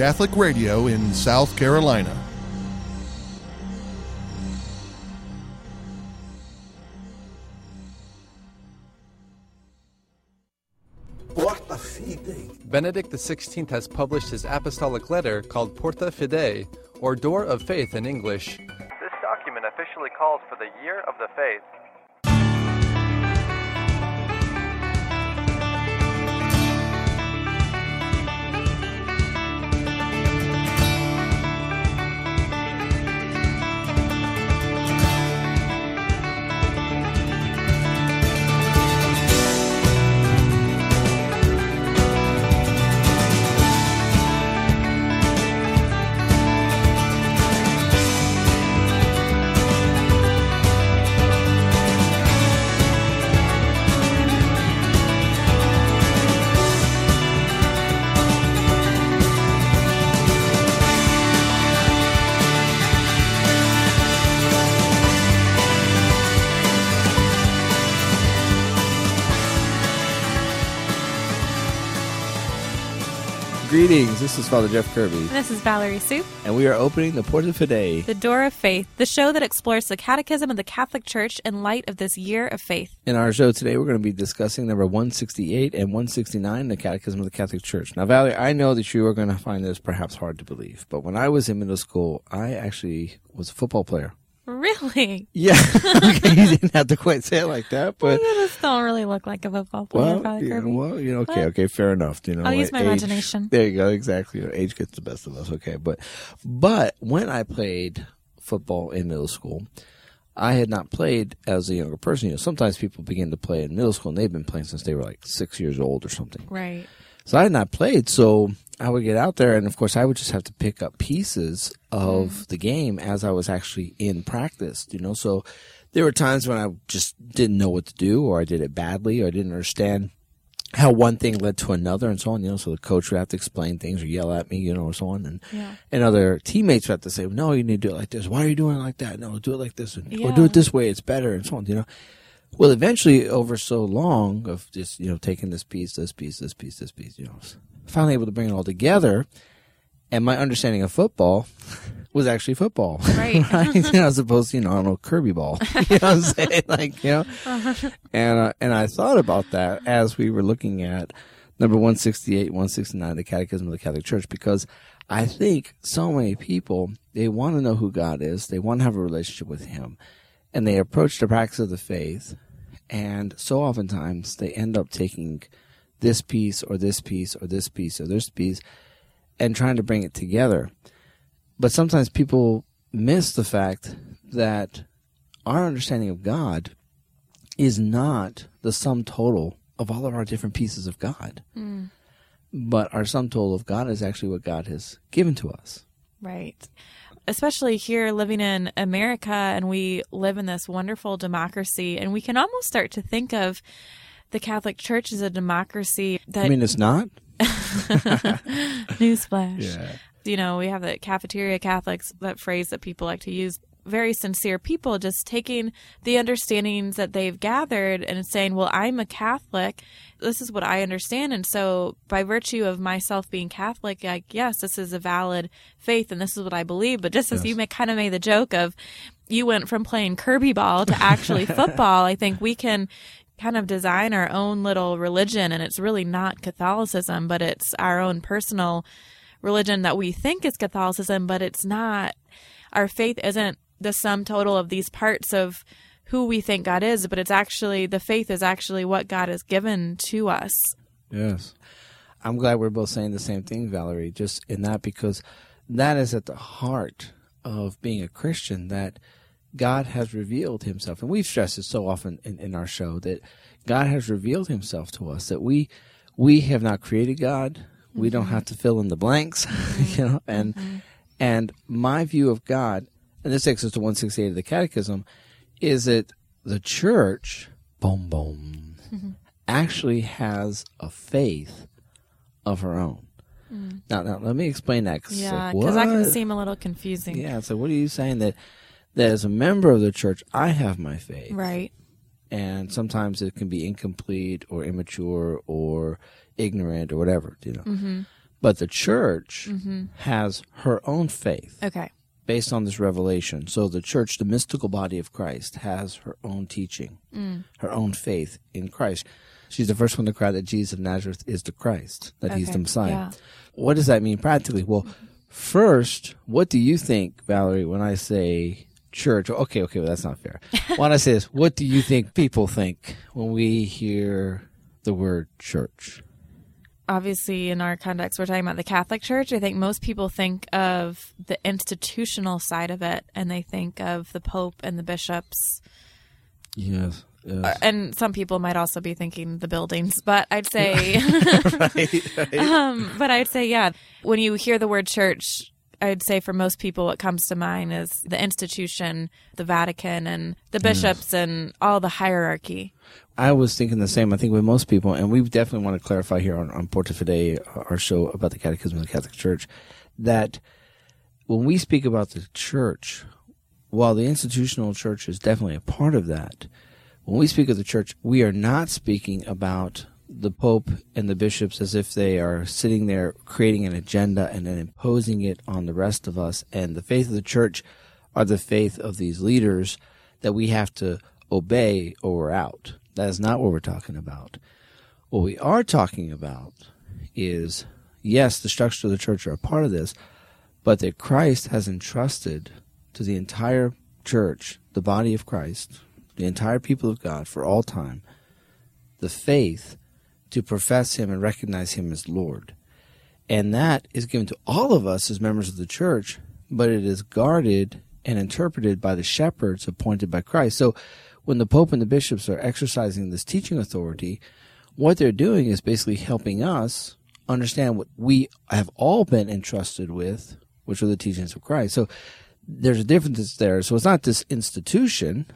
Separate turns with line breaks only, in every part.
Catholic Radio in South Carolina.
Porta Fidei.
Benedict XVI has published his apostolic letter called Porta Fidei, or Door of Faith in English. This document officially calls for the Year of the Faith.
Greetings. This is Father Jeff Kirby,
And this is Valerie Soup,
and we are opening the Porta Fidei.
the Door of Faith, the show that explores the Catechism of the Catholic Church in light of this year of faith.
In our show today, we're going to be discussing number 168 and 169, the Catechism of the Catholic Church. Now, Valerie, I know that you are going to find this perhaps hard to believe, but when I was in middle school, I actually was a football player.
Really?
Yeah, okay, you didn't have to quite say it like that, but
you just don't really look like a football player,
well, yeah, well, you know, okay, okay, fair enough. You know,
I'll use my
age-
imagination.
There you go, exactly. You know, age gets the best of us. Okay, but but when I played football in middle school, I had not played as a younger person. You know, sometimes people begin to play in middle school and they've been playing since they were like six years old or something.
Right.
So I had not played, so I would get out there, and of course, I would just have to pick up pieces of mm. the game as I was actually in practice. You know, so there were times when I just didn't know what to do, or I did it badly, or I didn't understand how one thing led to another, and so on. You know, so the coach would have to explain things or yell at me, you know, or so on, and
Yeah.
and other teammates would have to say, "No, you need to do it like this. Why are you doing it like that? No, do it like this, and, or do it this way. It's better," and so on. You know. Well, eventually, over so long of just you know taking this piece, this piece, this piece, this piece, you know, finally able to bring it all together, and my understanding of football was actually football,
Right.
you know, as opposed to you know I don't know Kirby ball, you know what I'm saying, like you know, and uh, and I thought about that as we were looking at number one sixty eight, one sixty nine, the Catechism of the Catholic Church, because I think so many people they want to know who God is, they want to have a relationship with Him, and they approach the practice of the faith, and so oftentimes they end up taking this piece or this piece or this piece or this piece and trying to bring it together. But sometimes people miss the fact that our understanding of God is not the sum total of all of our different pieces of God. Hmm. But our sum total of God is actually what God has given to us.
Right. Especially here living in America, and we live in this wonderful democracy, and we can almost start to think of the Catholic Church as a democracy that
I mean, it's not.
newsflash. You know, we have the cafeteria Catholics, that phrase that people like to use. Very sincere people just taking the understandings that they've gathered and saying, Well, I'm a Catholic. This is what I understand. And so, by virtue of myself being Catholic, like, yes, this is a valid faith and this is what I believe. But just as you ma- kind of made the joke of you went from playing Kirby ball to actually football, I think we can kind of design our own little religion. And it's really not Catholicism, but it's our own personal religion that we think is Catholicism, but it's not. Our faith isn't the sum total of these parts of who we think God is, but it's actually the faith is actually what God has given to us.
Yes. I'm glad we're both saying the same thing, Valerie, just in that because that is at the heart of being a Christian that God has revealed himself. And we've stressed it so often in, in our show that God has revealed himself to us, that we we have not created God. We don't mm-hmm. have to fill in the blanks, you know, and mm-hmm. and my view of God, and this takes us to 168 of the Catechism, is it the church, boom, boom, mm-hmm. actually has a faith of her own. Mm. Now, now let me explain that. 'cause
Yeah,
like,
because that can seem a little confusing.
Yeah, so what are you saying that that as a member of the church, I have my faith,
Right.
and sometimes it can be incomplete or immature or ignorant or whatever, you know. Mm-hmm. But the church mm-hmm. has her own faith
Okay.
Based on this revelation. So the church, the mystical body of Christ, has her own teaching, mm. her own faith in Christ. She's the first one to cry that Jesus of Nazareth is the Christ, that he's the Messiah.
yeah.
What does that mean practically? Well, first, what do you think, Valerie, when I say church? Okay, okay, well, that's not fair. when I say this, what do you think people think when we hear the word church?
Obviously in our context we're talking about the catholic church i think most people think of the institutional side of it and they think of the pope and the bishops
Yes. yes.
Uh, and some people might also be thinking the buildings but i'd say um, but i'd say yeah when you hear the word church i'd say for most people what comes to mind is the institution the vatican and the bishops and all the hierarchy
I was thinking the same. I think with most people, and we definitely want to clarify here on, on Porta Fidei, uh, our show about the Catechism of the Catholic Church, that when we speak about the church, while the institutional church is definitely a part of that, when we speak of the church, we are not speaking about the Pope and the bishops as if they are sitting there creating an agenda and then imposing it on the rest of us. And the faith of the church are the faith of these leaders that we have to obey or we're out. That is not what we're talking about. What we are talking about is yes, the structure of the church are a part of this, but that Christ has entrusted to the entire church, the body of Christ, the entire people of God for all time, the faith to profess Him and recognize Him as Lord. And that is given to all of us as members of the church, but it is guarded and interpreted by the shepherds appointed by Christ. So when the Pope and the bishops are exercising this teaching authority, what they're doing is basically helping us understand what we have all been entrusted with, which are the teachings of Christ. So there's a difference there. So it's not this institution,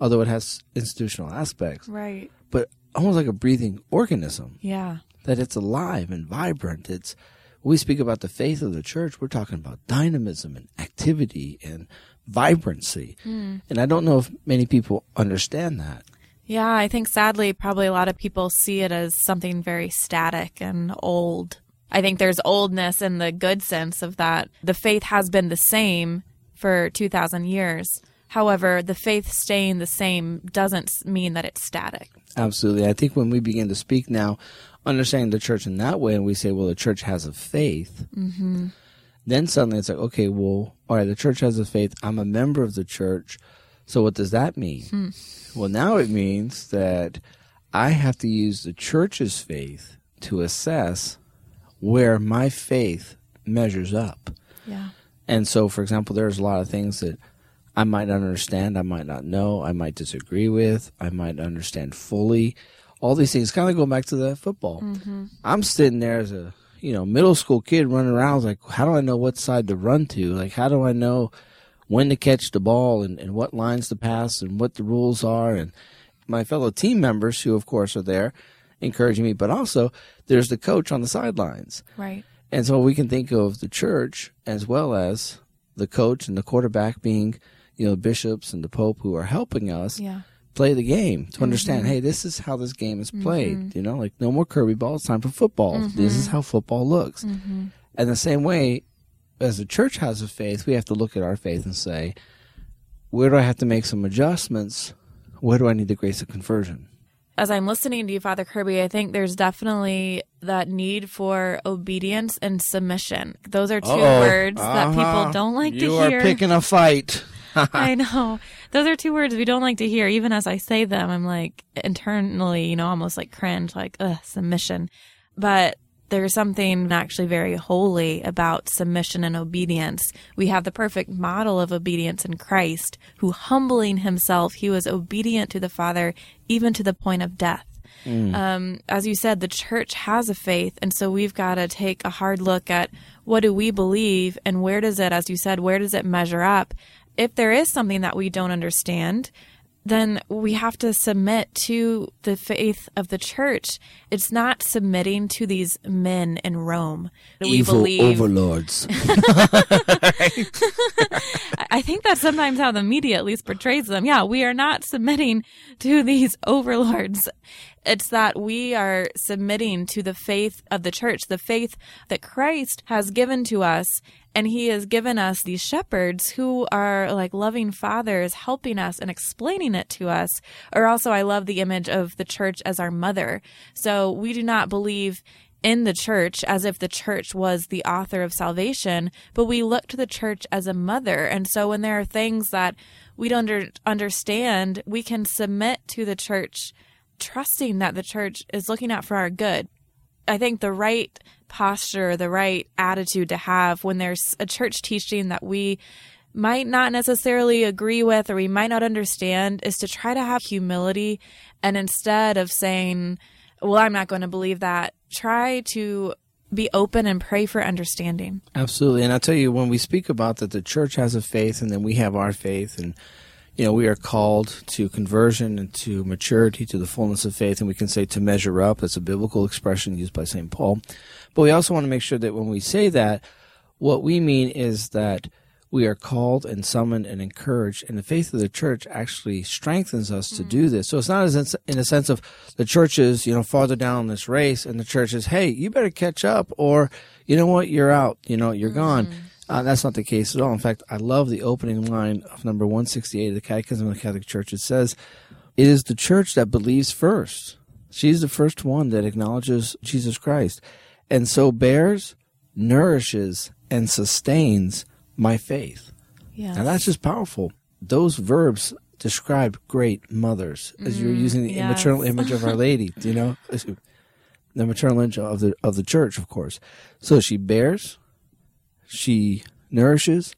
although it has institutional aspects,
right
but almost like a breathing organism
yeah
that it's alive and vibrant. It's we speak about the faith of the church, we're talking about dynamism and activity and vibrancy. Hmm. And I don't know if many people understand that.
Yeah, I think sadly, probably a lot of people see it as something very static and old. I think there's oldness in the good sense of that. The faith has been the same for 2,000 years. However, the faith staying the same doesn't mean that it's static.
Absolutely. I think when we begin to speak now, understanding the church in that way, and we say, well, the church has a faith, mm-hmm. Then suddenly it's like, okay, well, all right, the church has a faith. I'm a member of the church. So what does that mean? Hmm. Well, now it means that I have to use the church's faith to assess where my faith measures up.
Yeah.
And so, for example, there's a lot of things that I might not understand, I might not know, I might disagree with, I might understand fully. All these things kind of go back to the football. Mm-hmm. I'm sitting there as a you know middle school kid running around like, how do I know what side to run to? Like, how do I know when to catch the ball and, and what lines to pass and what the rules are? And my fellow team members, who of course are there, encouraging me, but also there's the coach on the sidelines.
Right.
And so we can think of the church as well as the coach and the quarterback being, you know, bishops and the pope who are helping us
Yeah.
Play the game to understand, mm-hmm. hey, this is how this game is played. Mm-hmm. You know, like no more Kirby ball, it's time for football. This is mm-hmm. how football looks. And the same way as the church has a faith, we have to look at our faith and say, where do I have to make some adjustments? Where do I need the grace of conversion?
As I'm listening to you, Father Kirby, I think there's definitely that need for obedience and submission. Those are 2
Uh-oh.
words that
Uh-huh.
people don't like
you
to
are
hear.
picking a fight.
I know. Those are two words we don't like to hear. Even as I say them, I'm like internally, you know, almost like cringe, like, ugh, submission. But there's something actually very holy about submission and obedience. We have the perfect model of obedience in Christ, who humbling himself, he was obedient to the Father, even to the point of death. Um, as you said, the church has a faith, and so we've got to take a hard look at what do we believe and where does it, as you said, where does it measure up? If there is something that we don't understand, then we have to submit to the faith of the church. It's not submitting to these men in Rome. that We
Evil
believe.
overlords.
I think that's sometimes how the media at least portrays them. Yeah, we are not submitting to these overlords. It's that we are submitting to the faith of the church, the faith that Christ has given to us. And he has given us these shepherds who are like loving fathers, helping us and explaining it to us. Or also, I love the image of the church as our mother. So we do not believe in the church as if the church was the author of salvation, but we look to the church as a mother. And so when there are things that we don't under, understand, we can submit to the church, trusting that the church is looking out for our good. I think the right posture, the right attitude to have when there's a church teaching that we might not necessarily agree with or we might not understand is to try to have humility and instead of saying, well, I'm not going to believe that, try to be open and pray for understanding.
Absolutely. And I'll tell you, when we speak about that the church has a faith and then we have our faith and you know, we are called to conversion and to maturity, to the fullness of faith, and we can say to measure up. That's a biblical expression used by St. Paul. But we also want to make sure that when we say that, what we mean is that we are called and summoned and encouraged, and the faith of the church actually strengthens us to do mm. this. So it's not as in a sense of the church is, you know, farther down this race, and the church is, hey, you better catch up, or you know what, you're out, you know, you're gone. Mm-hmm. Uh, that's not the case at all. In fact, I love the opening line of number 168 of the Catechism of the Catholic Church. It says, It is the church that believes first. She's the first one that acknowledges Jesus Christ, and so bears, nourishes, and sustains my faith.
Yeah.
And that's just powerful. Those verbs describe great mothers, as you're using the
yes.
maternal image of Our Lady, you know, the maternal image of the of the church, of course. So she bears, she nourishes,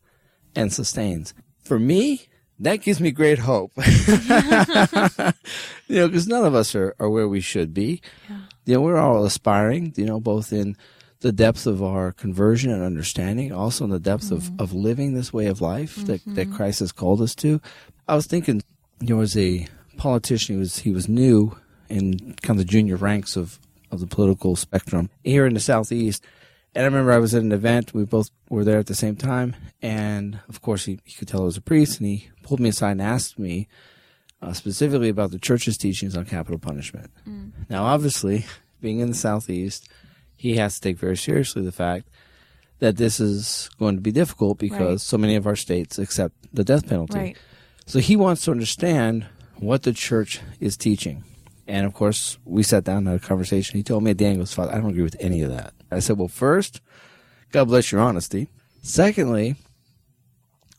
and sustains. For me, that gives me great hope. you know, because none of us are, are where we should be. Yeah. You know, we're all aspiring, you know, both in the depth of our conversion and understanding, also in the depth of, mm-hmm. of living this way of life that, that mm-hmm. Christ has called us to. I was thinking, you know, as a politician, he was, he was new in kind of the junior ranks of, of the political spectrum here in the Southeast. And I remember I was at an event. We both were there at the same time. And of course, he, he could tell I was a priest. And he pulled me aside and asked me uh, specifically about the church's teachings on capital punishment. Now, obviously, being in the Southeast, he has to take very seriously the fact that this is going to be difficult because
Right.
so many of our states accept the death penalty.
Right.
So he wants to understand what the church is teaching. And of course, we sat down and had a conversation. He told me at the end, he goes, Father, I don't agree with any of that. I said, well, first, God bless your honesty. Secondly,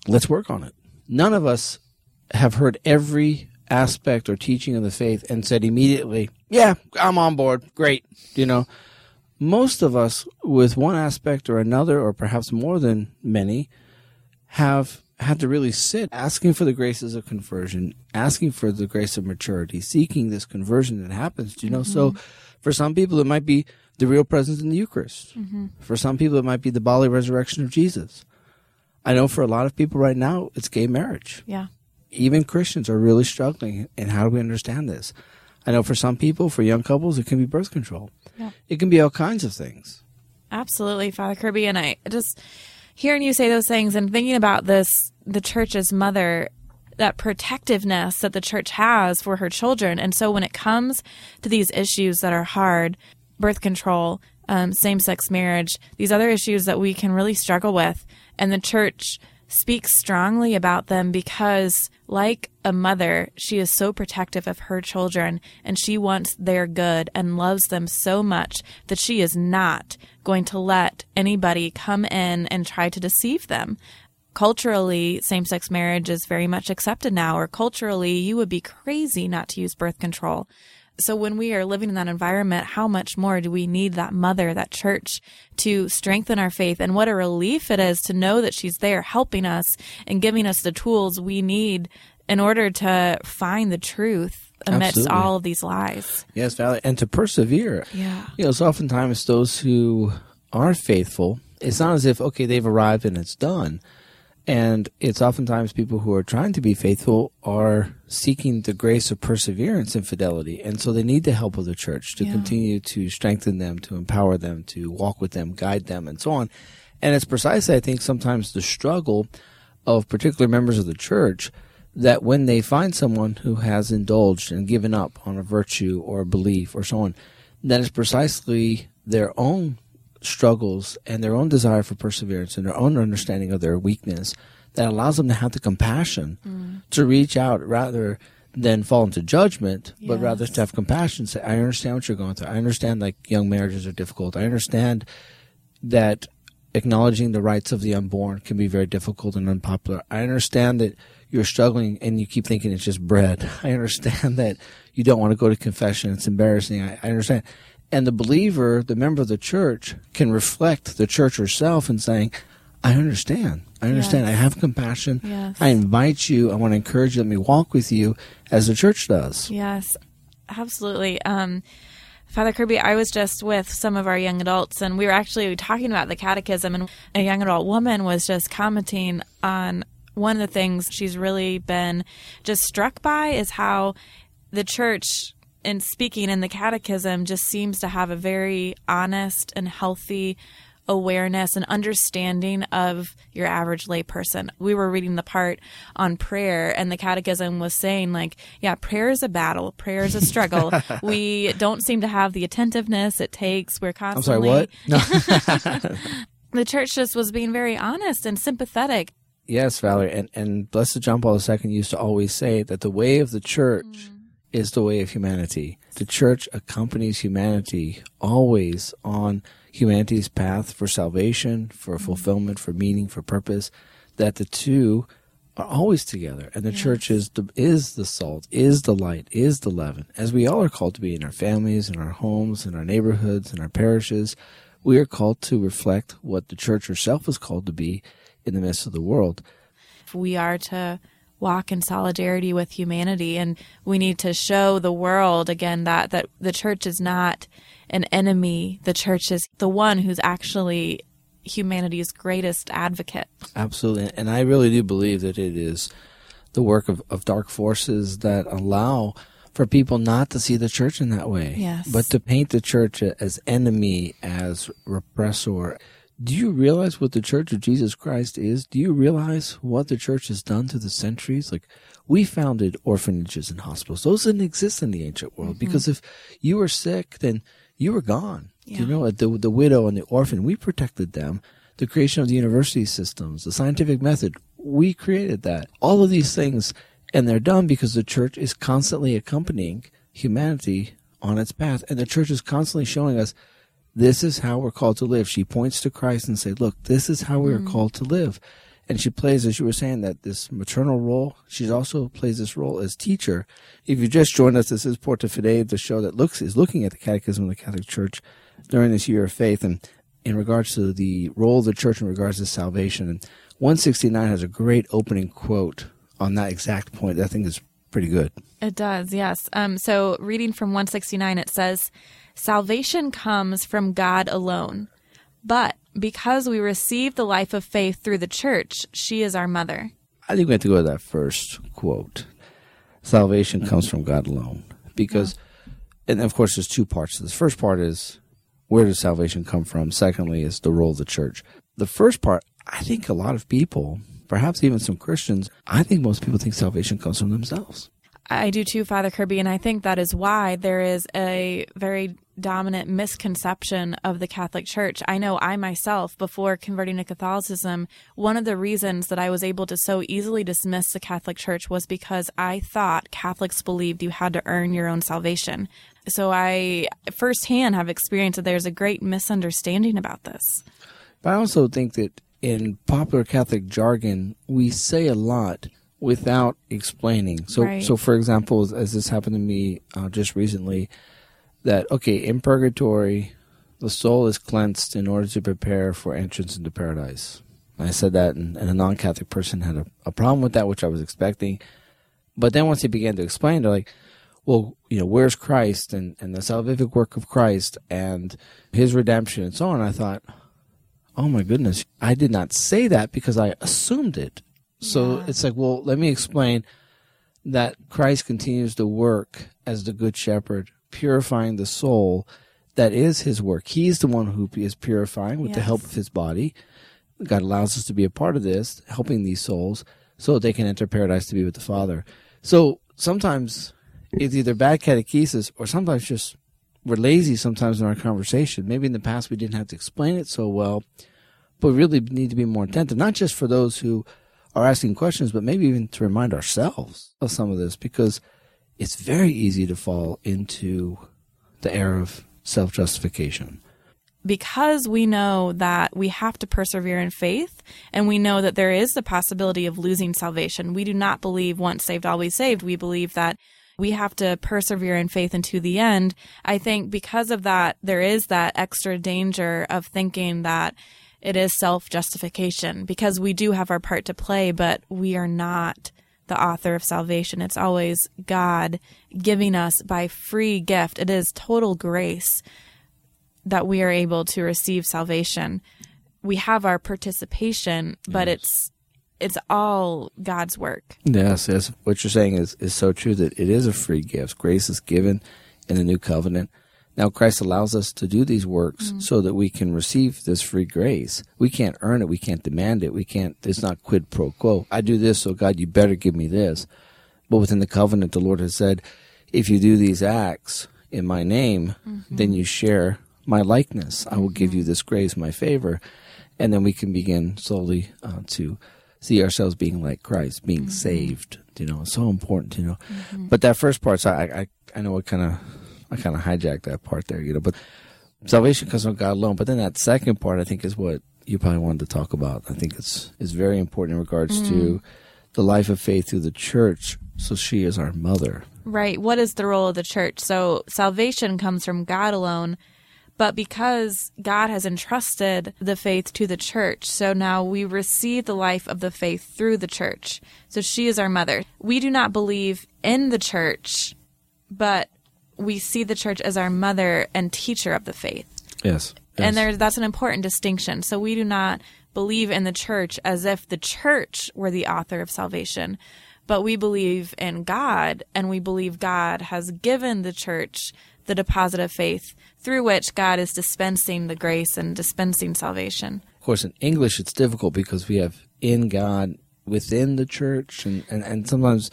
let's work on it. None of us have heard every aspect or teaching of the faith and said immediately, yeah, I'm on board. Great. You know, most of us with one aspect or another, or perhaps more than many, have had to really sit asking for the graces of conversion, asking for the grace of maturity, seeking this conversion that happens. You know, so mm-hmm. for some people it might be the real presence in the Eucharist. Mm-hmm. For some people it might be the bodily resurrection of Jesus. I know for a lot of people right now it's gay marriage
Yeah.
even Christians are really struggling. And how do we understand this? I know for some people, for young couples, it can be birth control.
Yeah.
It can be all kinds of things.
Absolutely, Father Kirby. And I just hearing you say those things and thinking about this, the church's mother, that protectiveness that the church has for her children. And so when it comes to these issues that are hard, birth control, um, same sex marriage, these other issues that we can really struggle with, and the church speaks strongly about them because, like a mother, she is so protective of her children and she wants their good and loves them so much that she is not going to let anybody come in and try to deceive them. Culturally, same sex marriage is very much accepted now, or culturally, you would be crazy not to use birth control. So when we are living in that environment, how much more do we need that mother, that church to strengthen our faith? And what a relief it is to know that she's there helping us and giving us the tools we need in order to find the truth amidst
Absolutely.
all of these lies.
Yes, Valerie, and to persevere.
Yeah.
You know, it's oftentimes those who are faithful. It's not as if okay they've arrived and it's done, and it's oftentimes people who are trying to be faithful are seeking the grace of perseverance and fidelity, and so they need the help of the church to
Yeah.
continue to strengthen them, to empower them, to walk with them, guide them, and so on. And it's precisely, I think, sometimes the struggle of particular members of the church that when they find someone who has indulged and given up on a virtue or a belief or so on, that is precisely their own struggles and their own desire for perseverance and their own understanding of their weakness that allows them to have the compassion
Mm.
to reach out rather than fall into judgment, but rather to have compassion. Say, I understand what you're going through. I understand like young marriages are difficult. I understand that acknowledging the rights of the unborn can be very difficult and unpopular. I understand that you're struggling and you keep thinking it's just bread. I understand that you don't want to go to confession. It's embarrassing. I, I understand. And the believer, the member of the church, can reflect the church herself in saying, I understand. I understand.
Yes.
I have compassion.
Yes.
I invite you. I want to encourage you. Let me walk with you as the church does.
Yes, absolutely. Um, Father Kirby, I was just with some of our young adults, and we were actually talking about the catechism, and a young adult woman was just commenting on one of the things she's really been just struck by is how the church, in speaking in the catechism, just seems to have a very honest and healthy awareness and understanding of your average layperson. We were reading the part on prayer, and the catechism was saying, like, yeah, prayer is a battle, prayer is a struggle. we don't seem to have the attentiveness it takes. We're constantly.
I'm sorry, what? No.
The church just was being very honest and sympathetic.
yes, Valerie. And, and Blessed John Paul II used to always say that the way of the church mm. Is the way of humanity. The church accompanies humanity always on humanity's path for salvation, for fulfillment, for meaning, for purpose, that the two are always together. And the church is the, is the salt, is the light, is the leaven, as we all are called to be in our families, in our homes, in our neighborhoods, in our parishes. We are called to reflect what the church herself is called to be in the midst of the world.
If we are to walk in solidarity with humanity and we need to show the world again that that the church is not an enemy the church is the one who's actually humanity's greatest advocate
Absolutely. And I really do believe that it is the work of, of dark forces that allow for people not to see the church in that way.
Yes.
But to paint the church as enemy, as repressor. Do you realize what the Church of Jesus Christ is? Do you realize what the church has done through the centuries? Like, we founded orphanages and hospitals. Those didn't exist in the ancient world mm-hmm. because if you were sick, then you were gone.
Yeah.
You know, the, the widow and the orphan, we protected them. The creation of the university systems, the scientific method, we created that. All of these things, and they're done because the church is constantly accompanying humanity on its path. And the church is constantly showing us this is how we're called to live. She points to Christ and say, look, this is how we are called to live. And she plays, as you were saying, that this maternal role. She also plays this role as teacher. If you just joined us, this is Porta Fidei, the show that looks is looking at the Catechism of the Catholic Church during this year of faith, and in regards to the role of the church in regards to salvation. And 169 has a great opening quote on that exact point. I think is pretty good.
It does, yes. Um, so, reading from 169, it says, Salvation comes from God alone. But because we receive the life of faith through the church, she is our mother.
I think we have to go to that first quote. Salvation comes from God alone. Because, and of course, there's two parts to this. First part is where does salvation come from? Secondly, is the role of the church. The first part, I think a lot of people, perhaps even some Christians, I think most people think salvation comes from themselves.
I do too, Father Kirby, and I think that is why there is a very dominant misconception of the Catholic Church. I know I myself, before converting to Catholicism, one of the reasons that I was able to so easily dismiss the Catholic Church was because I thought Catholics believed you had to earn your own salvation. So I firsthand have experienced that there's a great misunderstanding about this.
But I also think that in popular Catholic jargon, we say a lot without explaining. So,
Right.
so for example, as- this happened to me uh, just recently, that okay, in purgatory, the soul is cleansed in order to prepare for entrance into paradise. I said that, and, and a non-Catholic person had a, a problem with that, which I was expecting. But then once he began to explain, they're like, well, you know, where's Christ and, and the salvific work of Christ and his redemption and so on. I thought, oh my goodness, I did not say that because I assumed it. So
Yeah.
it's like, well, let me explain that Christ continues to work as the good shepherd, purifying the soul. That is his work. He's the one who is purifying with the help of his body. God allows us to be a part of this, helping these souls. so that they can enter paradise to be with the Father. So sometimes it's either bad catechesis or sometimes just we're lazy sometimes in our conversation. Maybe in the past we didn't have to explain it so well, but we really need to be more attentive, not just for those who are asking questions, but maybe even to remind ourselves of some of this because it's very easy to fall into the error of self justification.
Because we know that we have to persevere in faith and we know that there is the possibility of losing salvation, we do not believe once saved, always saved. We believe that we have to persevere in faith unto the end. I think because of that, there is that extra danger of thinking that it is self justification because we do have our part to play, but we are not the author of salvation. It's always God giving us by free gift. It is total grace that we are able to receive salvation. We have our participation, but yes. it's it's all God's work.
Yes, yes. What you're saying is is so true that it is a free gift. Grace is given in the new covenant. Now Christ allows us to do these works mm-hmm. so that we can receive this free grace. We can't earn it. We can't demand it. We can't, it's not quid pro quo. I do this, so God, you better give me this. But within the covenant, the Lord has said, if you do these acts in my name, mm-hmm. then you share my likeness. I will give mm-hmm. you this grace, my favor. And then we can begin slowly uh, to see ourselves being like Christ, being mm-hmm. saved. You know, it's so important, you know. Mm-hmm. But that first part, so I, I, I know what kind of I kind of hijacked that part there, you know. But salvation comes from God alone. But then that second part, I think, is what you probably wanted to talk about. I think it's is very important in regards mm. to the life of faith through the church. So she is our mother.
Right. What is the role of the church? So salvation comes from God alone. But because God has entrusted the faith to the church, so now we receive the life of the faith through the church. So she is our mother. We do not believe in the church, but we see the church as our mother and teacher of the faith.
Yes. yes.
And there, that's an important distinction. So we do not believe in the church as if the church were the author of salvation, but we believe in God and we believe God has given the church the deposit of faith through which God is dispensing the grace and dispensing salvation.
Of course, in English, it's difficult because we have in God within the church, and, and, and sometimes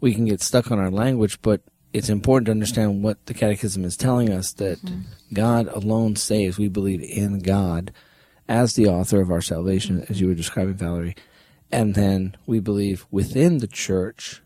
we can get stuck on our language, but it's important to understand what the Catechism is telling us that mm-hmm. God alone saves. We believe in God as the author of our salvation, mm-hmm. as you were describing, Valerie. And then we believe within the church.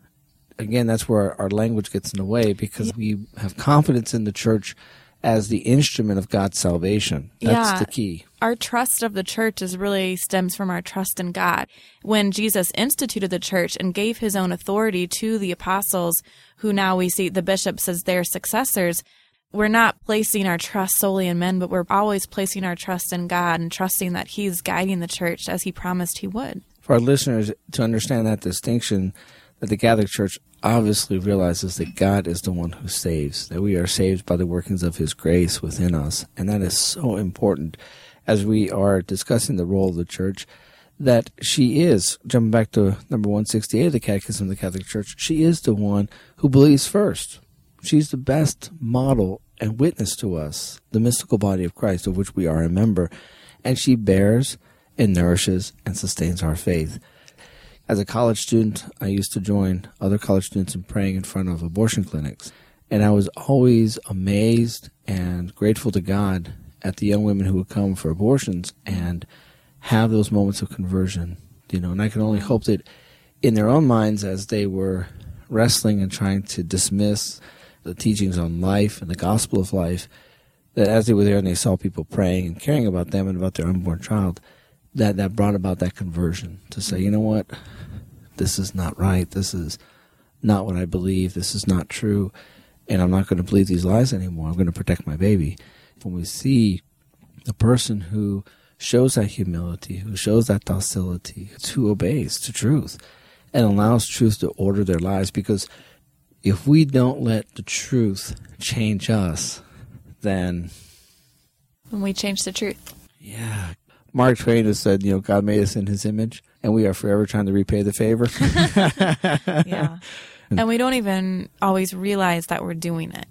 Again, that's where our, our language gets in the way because yeah. we have confidence in the church as the instrument of God's salvation. That's
yeah.
the key
our trust of the church is really stems from our trust in God. When Jesus instituted the church and gave his own authority to the apostles, who now we see the bishops as their successors, we're not placing our trust solely in men, but we're always placing our trust in God and trusting that he's guiding the church as he promised he would.
For our listeners to understand that distinction, that the Catholic Church obviously realizes that God is the one who saves, that we are saved by the workings of his grace within us. And that is so important as we are discussing the role of the church, that she is, jumping back to number 168 of the Catechism of the Catholic Church, she is the one who believes first. She's the best model and witness to us, the mystical body of Christ, of which we are a member, and she bears and nourishes and sustains our faith. As a college student, I used to join other college students in praying in front of abortion clinics. And I was always amazed and grateful to God at the young women who would come for abortions and have those moments of conversion, you know, and I can only hope that in their own minds as they were wrestling and trying to dismiss the teachings on life and the gospel of life, that as they were there and they saw people praying and caring about them and about their unborn child, that that brought about that conversion to say, you know what, this is not right. This is not what I believe. This is not true, and I'm not going to believe these lies anymore. I'm going to protect my baby when we see the person who shows that humility, who shows that docility, who obeys to truth and allows truth to order their lives. Because if we don't let the truth change us, then.
When we change the truth.
Yeah. Mark Twain has said, you know, God made us in his image, and we are forever trying to repay the favor.
yeah. And we don't even always realize that we're doing it.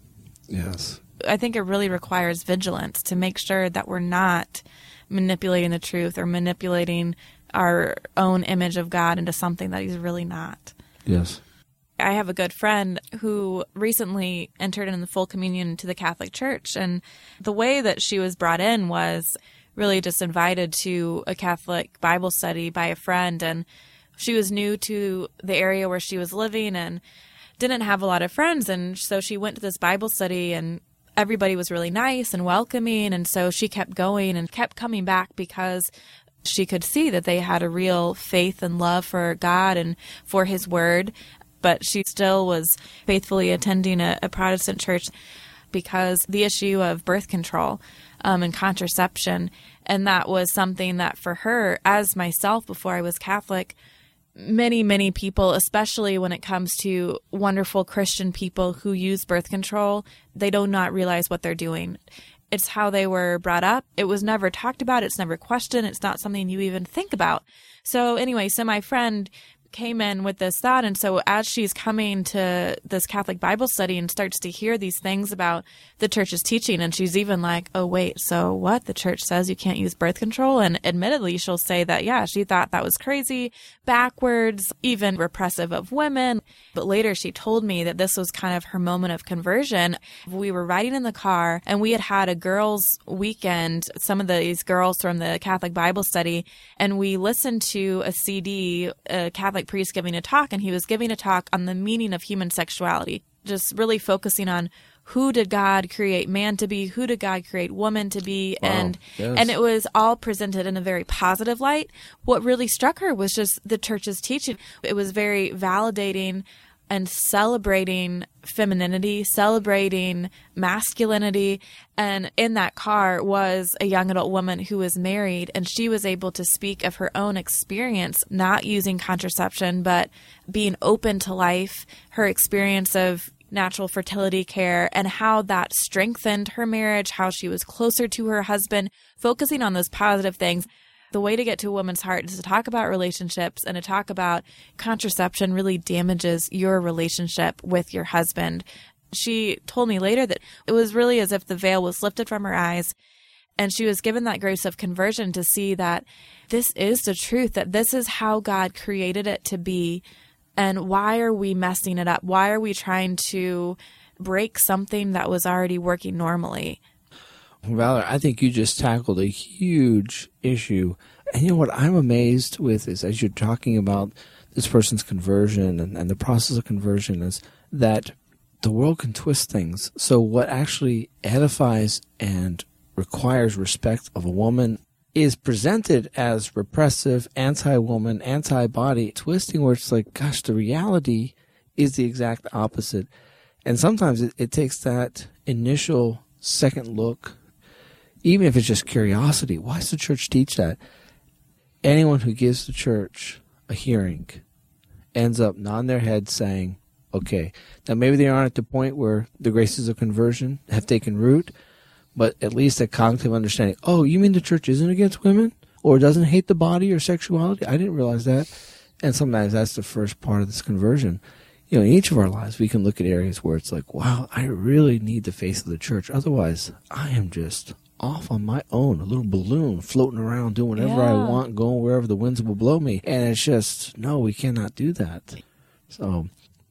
Yes.
I think it really requires vigilance to make sure that we're not manipulating the truth or manipulating our own image of God into something that He's really not.
Yes.
I have a good friend who recently entered in the full communion to the Catholic Church. And the way that she was brought in was really just invited to a Catholic Bible study by a friend. And she was new to the area where she was living and didn't have a lot of friends. And so she went to this Bible study and everybody was really nice and welcoming. And so she kept going and kept coming back because she could see that they had a real faith and love for God and for His Word but she still was faithfully attending a, a Protestant church because the issue of birth control um, and contraception. And that was something that for her, as myself before I was Catholic, many, many people, especially when it comes to wonderful Christian people who use birth control, they do not realize what they're doing. It's how they were brought up. It was never talked about. It's never questioned. It's not something you even think about. So anyway, so my friend came in with this thought. And so as she's coming to this Catholic Bible study and starts to hear these things about the church's teaching, and she's even like, oh, wait, so what? The church says you can't use birth control. And admittedly, she'll say that, yeah, she thought that was crazy, backwards, even repressive of women. But later she told me that this was kind of her moment of conversion. We were riding in the car and we had had a girls' weekend, some of these girls from the Catholic Bible study, and we listened to a CD, a Catholic priest giving a talk, and he was giving a talk on the meaning of human sexuality, just really focusing on who did God create man to be? Who did God create woman to be?
Wow.
And
Yes.
and it was all presented in a very positive light. What really struck her was just the church's teaching. It was very validating and celebrating femininity, celebrating masculinity. And in that car was a young adult woman who was married, and she was able to speak of her own experience, not using contraception, but being open to life, her experience of natural fertility care and how that strengthened her marriage, how she was closer to her husband, focusing on those positive things. The way to get to a woman's heart is to talk about relationships and to talk about contraception really damages your relationship with your husband. She told me later that it was really as if the veil was lifted from her eyes and she was given that grace of conversion to see that this is the truth, that this is how God created it to be. And why are we messing it up? Why are we trying to break something that was already working normally?
Valerie, I think you just tackled a huge issue. And you know what I'm amazed with is as you're talking about this person's conversion and, and the process of conversion is that the world can twist things. So what actually edifies and requires respect of a woman is presented as repressive, anti-woman, anti-body, twisting where it's like, gosh, the reality is the exact opposite. And sometimes it, it takes that initial second look, even if it's just curiosity. Why does the church teach that? Anyone who gives the church a hearing ends up nodding their head saying, okay, now maybe they aren't at the point where the graces of conversion have taken root, but at least a cognitive understanding. Oh, you mean the church isn't against women or doesn't hate the body or sexuality? I didn't realize that. And sometimes that's the first part of this conversion. You know, in each of our lives, we can look at areas where it's like, wow, I really need the face of the church. Otherwise, I am just off on my own, a little balloon floating around, doing whatever I want, going wherever the winds will blow me. And it's just, no, we cannot do that. So,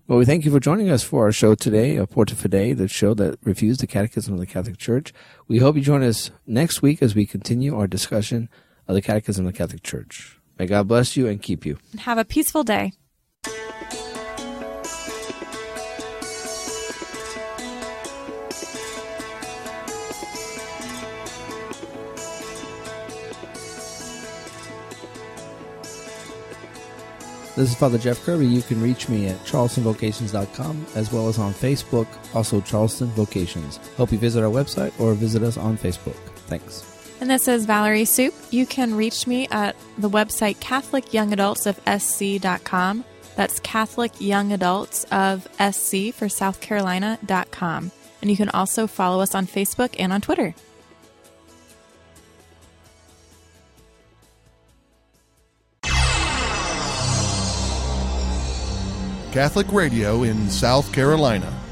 well, we thank you for joining us for our show today, uh, Porta Fidei, the show that reviews the Catechism of the Catholic Church. We hope you join us next week as we continue our discussion of the Catechism of the Catholic Church. May God bless you and keep you.
Have a peaceful day.
This is Father Jeff Kirby. You can reach me at charlestonvocations.com as well as on Facebook, also Charleston Vocations. Hope you visit our website or visit us on Facebook. Thanks.
And this is Valerie Soup. You can reach me at the website Catholic Young Adults of. That's Catholic Young Adults of SC for South Carolina.com. And you can also follow us on Facebook and on Twitter.
Catholic Radio in South Carolina.